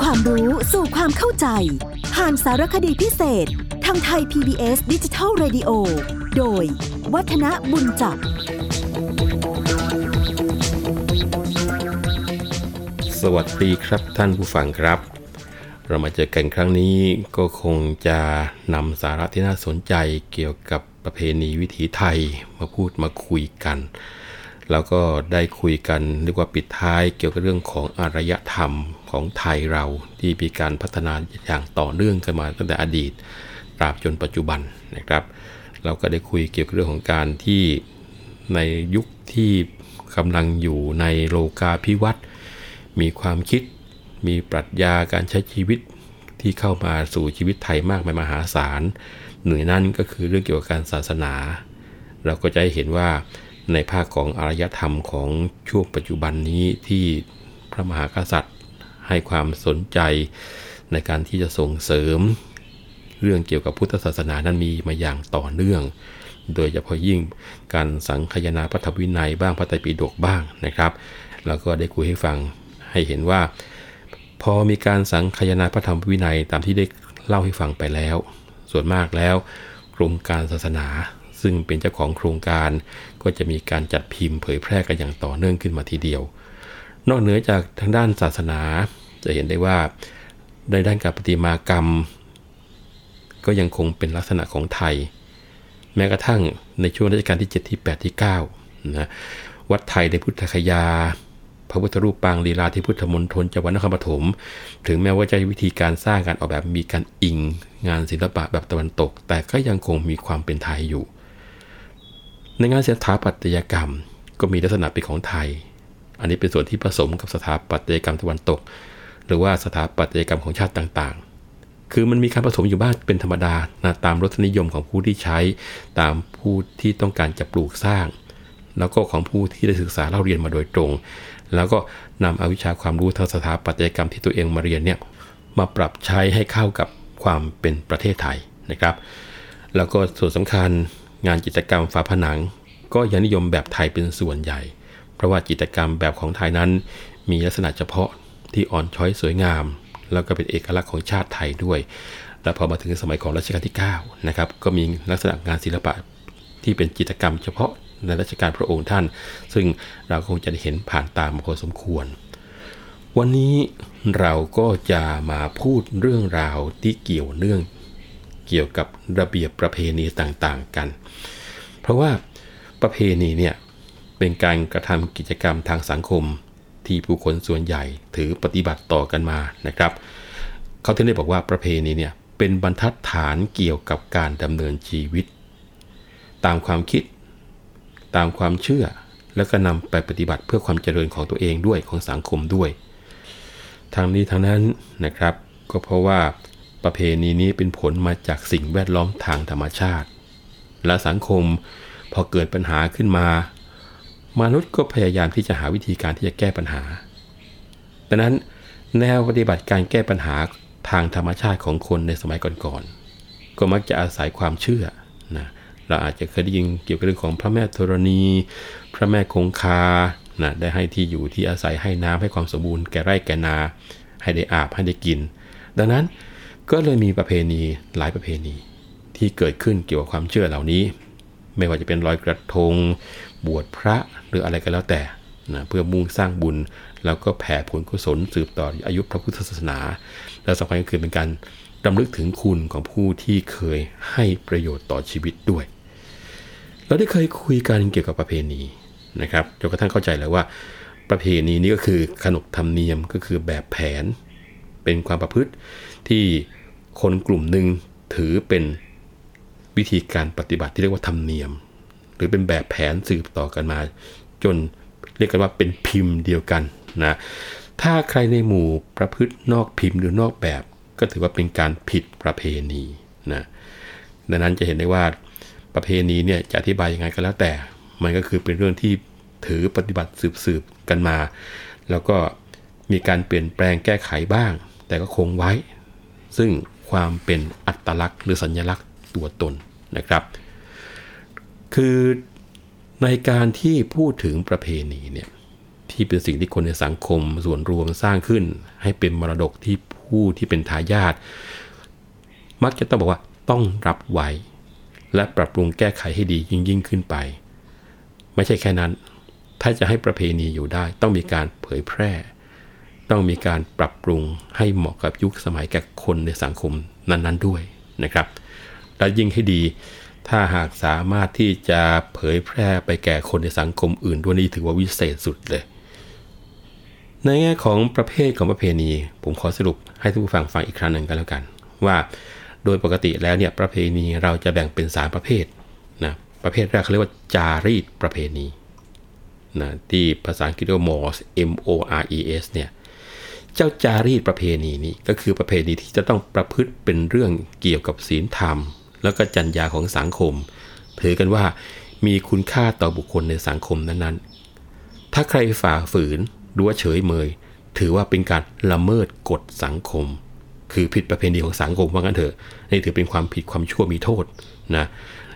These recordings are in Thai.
ความรู้สู่ความเข้าใจ ผ่านสารคดีพิเศษ ทางไทย PBS ดิจิทัล Radio โดย วัฒนบุญจับ สวัสดีครับท่านผู้ฟังครับ เรามาเจอกันครั้งนี้ก็คงจะนำสาระที่น่าสนใจเกี่ยวกับประเพณีวิถีไทยมาพูดมาคุยกัน แล้วก็ได้คุยกันเรียกว่าปิดท้ายเกี่ยวกับเรื่องของอารยธรรมของไทยเราที่มีการพัฒนาอย่างต่อเนื่องกันมาตั้งแต่อดีตตราบจนปัจจุบันนะครับ เราก็ได้คุยเกี่ยวกับเรื่องของการที่ในยุคที่กำลังอยู่ในโลกาภิวัตน์มีความคิด มีปรัชญาการใช้ชีวิตที่เข้ามาสู่ชีวิตไทยมากมายมหาศาลหน่วยนั้นก็คือเรื่องเกี่ยวกับการศาสนา เราก็จะเห็นว่า ในภาคของอารยธรรมของช่วงปัจจุบันนี้ที่พระมหากษัตริย์ให้ความสนใจในการที่จะส่งเสริม เรื่องเกี่ยวกับพุทธศาสนานั้นมีมาอย่างต่อเนื่อง โดยเฉพาะยิ่งการสังคายนาพระธรรมวินัยบ้างพระไตรปิฎกบ้างนะครับแล้วก็ได้คุยให้ฟังให้เห็นว่า พอมีการสังคายนาพระธรรมวินัยตามที่ได้เล่าให้ฟังไปแล้ว ส่วนมากแล้วกรมการศาสนา ซึ่งเป็นเจ้าของโครงการ ก็จะมีการจัดพิมพ์เผยแพร่กันอย่างต่อเนื่องขึ้นมาทีเดียว นอกเหนือจากทางด้านศาสนา จะเห็นได้ว่าในด้านการปฏิมากรรม ก็ยังคงเป็นลักษณะของไทย แม้กระทั่งในช่วงรัชกาลที่ 7 ที่ 8 ที่9นะวัดไทยในพุทธคยาพระพุทธรูปปางลีลาที่พุทธมณฑลจังหวัดนครปฐมถึงแม้ว่าจะวิธีการสร้างการออกแบบมีการอิงงานศิลปะแบบตะวันตก แต่ก็ยังคงมีความเป็นไทยอยู่ ในงานสถาปัตยกรรม ก็มีลักษณะเป็นของไทย อันนี้เป็นส่วนที่ผสมกับสถาปัตยกรรมตะวันตก หรือว่าสถาปัตยกรรมของชาติต่างๆ คือมันมีการผสมอยู่บ้างเป็นธรรมดานะตามรสนิยมของผู้ที่ใช้ ตามผู้ที่ต้องการจะปลูกสร้าง แล้วก็ของผู้ที่ได้ศึกษาเล่าเรียนมาโดยตรง แล้วก็นำเอาวิชาความรู้ทางสถาปัตยกรรมที่ตัวเองมาเรียนเนี่ยมาปรับใช้ให้เข้ากับความเป็นประเทศไทยนะครับ แล้วก็ส่วนสำคัญ งานจิตรกรรมฝาผนัง ก็ยังนิยมแบบไทยเป็นส่วนใหญ่ เพราะว่าจิตรกรรมแบบของไทยนั้น มีลักษณะเฉพาะที่อ่อนช้อยสวยงาม แล้วก็เป็นเอกลักษณ์ของชาติไทยด้วย แล้วพอมาถึงสมัยของรัชกาลที่9นะครับก็มีลักษณะงานศิลปะที่เป็นจิตรกรรมเฉพาะในรัชกาลพระองค์ท่าน ซึ่งเราคงจะได้เห็นผ่านตามาพอสมควร วันนี้เราก็จะมาพูดเรื่องราวที่เกี่ยวเนื่อง เกี่ยวกับระเบียบประเพณีต่างๆกัน เพราะว่าประเพณีเนี่ยเป็นการกระทำกิจกรรมทางสังคม ที่ผู้คนส่วนใหญ่ถือปฏิบัติต่อกันมานะครับ เขาถึงได้บอกว่าประเพณีเนี่ยเป็นบรรทัดฐานเกี่ยวกับการดำเนินชีวิต ตามความคิด ตามความเชื่อ แล้วก็นำไปปฏิบัติเพื่อความเจริญของตัวเองด้วยของสังคมด้วยทางนี้ทางนั้นนะครับ ก็เพราะว่า ประเพณีนี้เป็นผลมาจากสิ่งแวดล้อมทางธรรมชาติ และสังคมพอเกิดปัญหาขึ้นมา มนุษย์ก็พยายามที่จะหาวิธีการที่จะแก้ปัญหาดังนั้นแนวปฏิบัติการแก้ปัญหาทางธรรมชาติของคนในสมัยก่อนๆก็มักจะอาศัยความเชื่อนะเราอาจจะเคยได้ยินเกี่ยวกับเรื่องของพระแม่ธรณี พระแม่คงคานะได้ให้ที่อยู่ที่อาศัยให้น้ำให้ความสมบูรณ์แก่ไร่แก่นา ให้ได้อาบให้ได้กิน ดังนั้น ก็เลยมีประเพณีหลายประเพณีที่เกิดขึ้นเกี่ยวกับความเชื่อเหล่านี้ ไม่ว่าจะเป็นลอยกระทง บวชพระหรืออะไรก็แล้วแต่นะเพื่อมุ่งสร้างบุญ แล้วก็แผ่ผลกุศลสืบต่ออายุพระพุทธศาสนา แล้วสำคัญก็คือเป็นการรำลึกถึงคุณของผู้ที่เคยให้ประโยชน์ต่อชีวิตด้วย เราได้เคยคุยกันเกี่ยวกับประเพณีนะครับจนกระทั่งเข้าใจแล้วว่า ประเพณีนี้ก็คือขนบธรรมเนียมก็คือแบบแผน เป็นความประพฤติที่คนกลุ่มหนึ่งถือเป็นวิธีการปฏิบัติที่เรียกว่าธรรมเนียม หรือเป็นแบบแผนสืบต่อกันมา จนเรียกกันว่าเป็นพิมพ์เดียวกันนะถ้าใครในหมู่ประพฤตินอกพิมพ์หรือนอกแบบ ก็ถือว่าเป็นการผิดประเพณีนะดังนั้นจะเห็นได้ว่าประเพณีเนี่ยจะอธิบายยังไงก็แล้วแต่ มันก็คือเป็นเรื่องที่ถือปฏิบัติสืบๆกันมา แล้วก็มีการเปลี่ยนแปลงแก้ไขบ้าง แต่ก็คงไว้ ซึ่งความเป็นอัตลักษณ์หรือสัญลักษณ์ตัวตนนะครับ คือในการที่พูดถึงประเพณีเนี่ยที่ที่เป็นสิ่งที่คนในสังคมส่วนรวมสร้างขึ้น ให้เป็นมรดกที่ผู้ที่เป็นทายาทมักจะต้องบอกว่าต้องรับไว้ และปรับปรุงแก้ไขให้ดียิ่งยิ่งขึ้นไป ไม่ใช่แค่นั้น ถ้าจะให้ประเพณีอยู่ได้ต้องมีการเผยแพร่ ต้องมีการปรับปรุงให้เหมาะกับยุคสมัยแก่คนในสังคมนั้นๆด้วยนะครับ และยิ่งให้ดี ถ้าหากสามารถที่จะเผยแพร่ไปแก่คนในสังคมอื่นด้วยนี้ถือว่าวิเศษสุดเลย ในแง่ของประเภทของประเพณี ผมขอสรุปให้ทุกผู้ฟังฟังอีกครั้งหนึ่งกันแล้วกัน ว่าโดยปกติแล้วเนี่ยประเพณีเราจะแบ่งเป็น 3 ประเภทนะประเภทแรกเขาเรียกว่าจารีตประเพณีนะที่ภาษาอังกฤษเรียกว่า mores M O R E S เนี่ย เจ้าจารีตประเพณีนี้ก็คือประเพณีที่จะต้องประพฤติเป็นเรื่องเกี่ยวกับศีลธรรม แล้วก็จัญญาของสังคม ถือกันว่ามีคุณค่าต่อบุคคลในสังคมนั้นๆ ถ้าใครฝ่าฝืนหรือว่าเฉยเมย ถือว่าเป็นการละเมิดกฎสังคม คือผิดประเพณีของสังคมว่างั้นเถอะนี่ถือเป็นความผิดความชั่วมีโทษนะ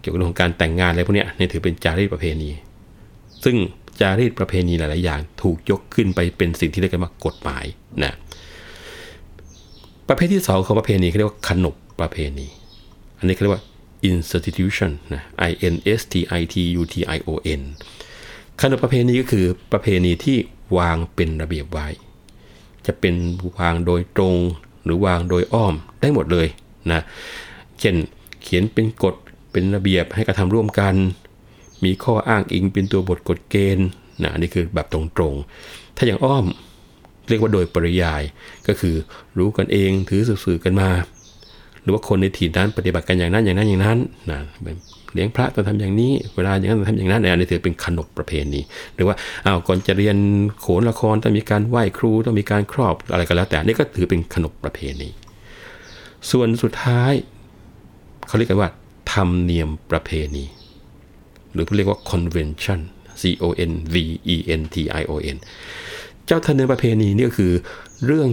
เกี่ยวกับเรื่องของการแต่งงานอะไรพวกนี้นี่ถือเป็นจารีตประเพณี ซึ่ง จารีตประเพณีหลาย ๆ อย่าง ถูกยกขึ้นไปเป็นสิ่งที่เรียกกันว่ากฎหมายนะประเภทที่สองของประเพณีเขาเรียกว่าขนบประเพณี อันนี้เขาเรียกว่า institution นะ i n s t i t u t i o n ขนบประเพณีก็คือประเพณีที่วางเป็นระเบียบไว้ จะเป็นวางโดยตรงหรือวางโดยอ้อมได้หมดเลยนะ เช่นเขียนเป็นกฎเป็นระเบียบให้กระทำร่วมกัน มีข้ออ้างอิงเป็นตัวบทกฎเกณฑ์นะนี่คือแบบตรงๆ ถ้าอย่างอ้อมเรียกว่าโดยปริยายก็คือรู้กันเองถือสื่อกันมา หรือว่าคนในถิ่นนั้นปฏิบัติกันอย่างนั้นอย่างนั้นอย่างนั้นนะเลี้ยงพระต้องทำอย่างนี้ เวลาอย่างนั้นต้องทำอย่างนั้นอันนี้ถือเป็นขนบประเพณีหรือว่าอ้าวก่อนจะเรียนโขนละครต้องมีการไหว้ครูต้องมีการครอบอะไรก็แล้ว แต่นี่ก็ถือเป็นขนบประเพณี ส่วนสุดท้ายเขาเรียกกันว่าธรรมเนียมประเพณี หรือเรียกว่า convention C O N V E N T I O N เจ้าธรรมเนียมประเพณีนี่ก็คือเรื่อง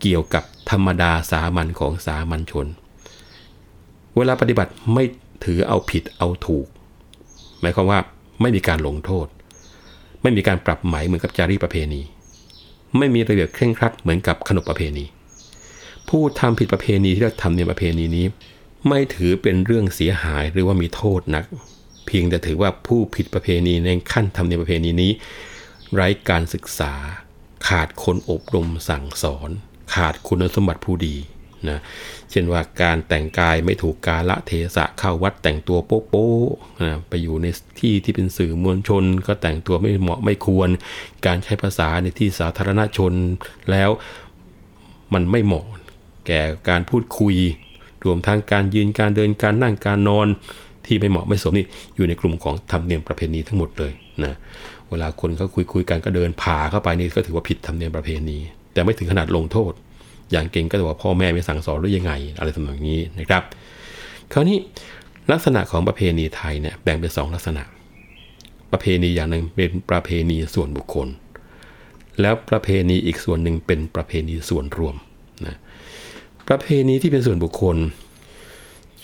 เกี่ยวกับธรรมดาสามัญของสามัญชน เวลาปฏิบัติไม่ถือเอาผิดเอาถูก หมายความว่าไม่มีการลงโทษ ไม่มีการปรับไหมเหมือนกับจารีประเพณี ไม่มีระเบียบเคร่งครัดเหมือนกับขนบประเพณี ผู้ทำผิดประเพณีที่เราทำในประเพณีนี้ ไม่ถือเป็นเรื่องเสียหายหรือว่ามีโทษนัก เพียงแต่ถือว่าผู้ผิดประเพณีในขั้นทำในประเพณีนี้ ไร้การศึกษา ขาดคนอบรมสั่งสอน ขาดคุณสมบัติผู้ดีนะเช่นว่าการแต่งกายไม่ถูกกาละเทศะเข้าวัดแต่งตัวโป๊ะนะไปอยู่ในที่ที่เป็นสื่อมวลชน ก็แต่งตัวไม่เหมาะไม่ควร การใช้ภาษาในที่สาธารณชนแล้วมันไม่เหมาะ แก่การพูดคุย รวมทั้งการยืนการเดินการนั่งการนอน ที่ไม่เหมาะไม่สมนี่อยู่ในกลุ่มของธรรมเนียมประเพณีทั้งหมดเลยนะเวลาคนเขาคุยคุยกันก็เดินผ่าเข้าไปนี่ก็ถือว่าผิดธรรมเนียมประเพณี แต่ไม่ถึงขนาดลงโทษ อย่างเก่งก็ถือว่าพ่อแม่ไม่สั่งสอนหรือยังไง อะไรทำนองนี้นะครับ คราวนี้ลักษณะของประเพณีไทยเนี่ยแบ่งเป็นสองลักษณะ ประเพณีอย่างหนึ่งเป็นประเพณีส่วนบุคคล แล้วประเพณีอีกส่วนหนึ่งเป็นประเพณีส่วนรวมนะประเพณีที่เป็นส่วนบุคคล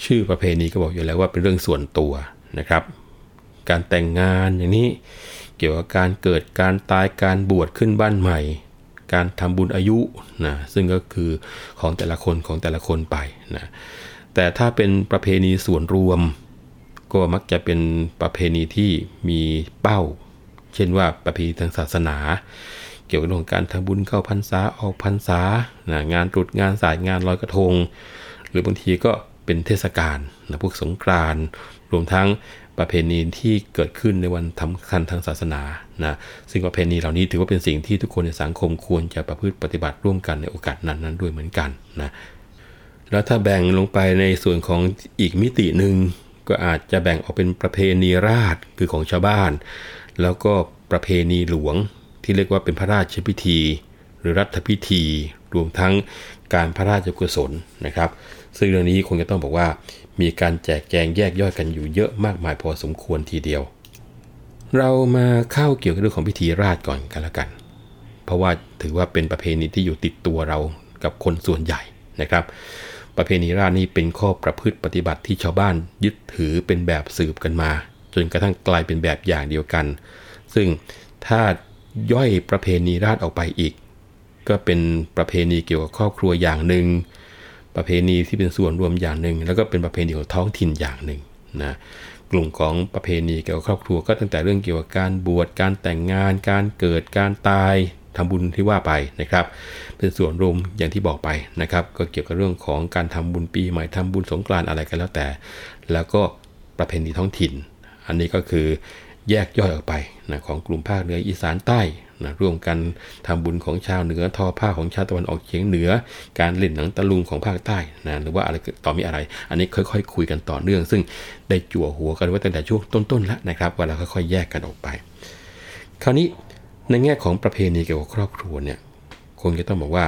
ชื่อประเพณีก็บอกอยู่แล้วว่าเป็นเรื่องส่วนตัวนะครับ การแต่งงานอย่างนี้เกี่ยวกับการเกิดการตายการบวชขึ้นบ้านใหม่ การทำบุญอายุนะซึ่งก็คือของแต่ละคนของแต่ละคนไปนะแต่ถ้าเป็นประเพณีส่วนรวม ก็มักจะเป็นประเพณีที่มีเป้า เช่นว่าประเพณีทางศาสนา เกี่ยวกับเรื่องการทำบุญเข้าพรรษาออกพรรษานะงานตรุษงานสายงานลอยกระทง หรือบางทีก็ เป็นเทศกาลนะพวกสงกรานรวมทั้งประเพณีที่เกิดขึ้นในวันสำคัญทางศาสนานะซึ่งประเพณีเหล่านี้ถือว่าเป็นสิ่งที่ทุกคนในสังคมควรจะประพฤติปฏิบัติร่วมกันในโอกาสนั้นๆด้วยเหมือนกันนะแล้วถ้าแบ่งลงไปในส่วนของอีกมิติหนึ่งก็อาจจะแบ่งออกเป็นประเพณีราชคือของชาวบ้าน แล้วก็ประเพณีหลวงที่เรียกว่าเป็นพระราชพิธี หรือรัฐพิธี รวมทั้งการพระราชกุศลนะครับ ซึ่งเรื่องนี้คงจะต้องบอกว่า มีการแจกแจงแยกย่อยกันอยู่เยอะมากมายพอสมควรทีเดียว เรามาเข้าเกี่ยวกับเรื่องของพิธีราชก่อนกันละกัน เพราะว่าถือว่าเป็นประเพณีที่อยู่ติดตัวเรากับคนส่วนใหญ่นะครับ ประเพณีราชนี้เป็นข้อประพฤติปฏิบัติที่ชาวบ้านยึดถือเป็นแบบสืบกันมา จนกระทั่งกลายเป็นแบบอย่างเดียวกัน ซึ่งถ้าย่อยประเพณีราชออกไปอีก ก็เป็นประเพณีเกี่ยวกับครอบครัวอย่างหนึ่ง ประเพณีที่เป็นส่วนรวมอย่างหนึ่ง แล้วก็เป็นประเพณีของท้องถิ่นอย่างหนึ่งนะกลุ่มของประเพณีเกี่ยวกับครอบครัวก็ตั้งแต่เรื่องเกี่ยวกับการบวชการแต่งงาน การเกิดการตายทำบุญที่ว่าไปนะครับ เป็นส่วนรวมอย่างที่บอกไปนะครับ ก็เกี่ยวกับเรื่องของการทำบุญปีใหม่ทำบุญสงกรานต์อะไรกันแล้วแต่ แล้วก็ประเพณีท้องถิ่น อันนี้ก็คือแยกย่อยออกไปนะของกลุ่มภาคเหนืออีสานใต้ นะร่วมกันทำบุญของชาวเหนือทอผ้าของชาวตะวันออกเฉียงเหนือ การเล่นหนังตะลุงของภาคใต้นะหรือว่าอะไรต่อมีอะไร อันนี้ค่อยๆคุยกันต่อเนื่อง ซึ่งได้จั่วหัวกันไว้ตั้งแต่ช่วงต้นๆแล้วนะครับว่าเราค่อยๆแยกกันออกไป คราวนี้ในแง่ของประเพณีเกี่ยวกับครอบครัวเนี่ยคงจะต้องบอกว่า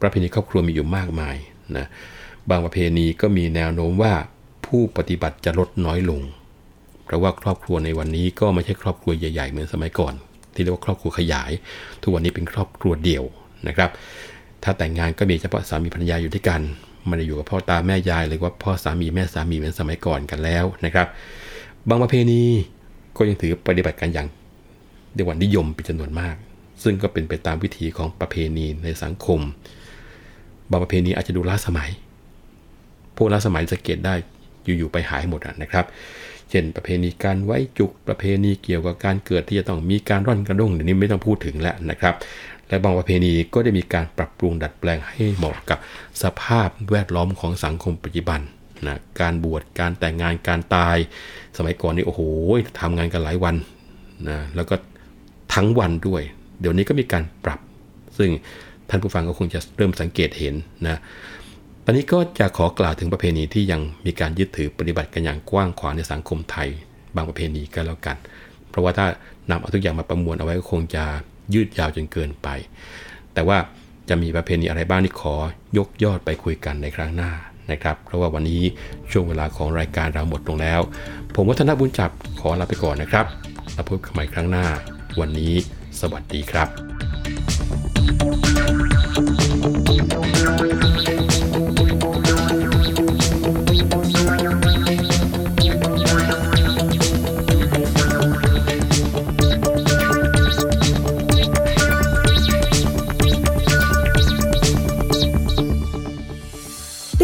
ประเพณีครอบครัวมีอยู่มากมายนะบางประเพณีก็มีแนวโน้มว่าผู้ปฏิบัติจะลดน้อยลง เพราะว่าครอบครัวในวันนี้ก็ไม่ใช่ครอบครัวใหญ่ ๆ เหมือนสมัยก่อน ที่เรียกว่าครอบครัวขยาย ทุกวันนี้เป็นครอบครัวเดี่ยวนะครับ ถ้าแต่งงานก็มีเฉพาะสามีภรรยาอยู่ด้วยกันไม่ได้อยู่กับพ่อตาแม่ยายหรือว่าพ่อสามีแม่สามีเหมือนสมัยก่อนกันแล้วนะครับ บางประเพณีก็ยังถือปฏิบัติกันอย่างเรียกว่านิยมเป็นจำนวนมาก ซึ่งก็เป็นไปตามวิถีของประเพณีในสังคม บางประเพณีอาจจะดูล้าสมัย พวกล้าสมัยสังเกตได้อยู่ๆไปหายหมดนะครับ ช่น ประเพณีการไว้จุกประเพณีเกี่ยวกับการเกิดที่จะต้องมีการร่อนกระด้งเดี๋ยวนี้ไม่ต้องพูดถึงแล้วนะครับ และบางประเพณีก็ได้มีการปรับปรุงดัดแปลงให้เหมาะกับสภาพแวดล้อมของสังคมปัจจุบันนะการบวชการแต่งงานการตาย สมัยก่อนนี่โอ้โหทำงานกันหลายวันนะแล้วก็ทั้งวันด้วย เดี๋ยวนี้ก็มีการปรับ ซึ่งท่านผู้ฟังก็คงจะเริ่มสังเกตเห็นนะ ตอนนี้ก็จะขอกล่าวถึงประเพณีที่ยังมีการยึดถือปฏิบัติกันอย่างกว้างขวางในสังคมไทย บางประเพณีก็แล้วกัน เพราะว่าถ้านำเอาทุกอย่างมาประมวลเอาไว้ก็คงจะยืดยาวจนเกินไป แต่ว่าจะมีประเพณีอะไรบ้างที่ขอยกยอดไปคุยกันในครั้งหน้านะครับ เพราะว่าวันนี้ช่วงเวลาของรายการเราหมดลงแล้ว ผมวัฒนบุญจับขอลาไปก่อนนะครับแล้วพบกันใหม่ครั้งหน้า วันนี้ สวัสดีครับ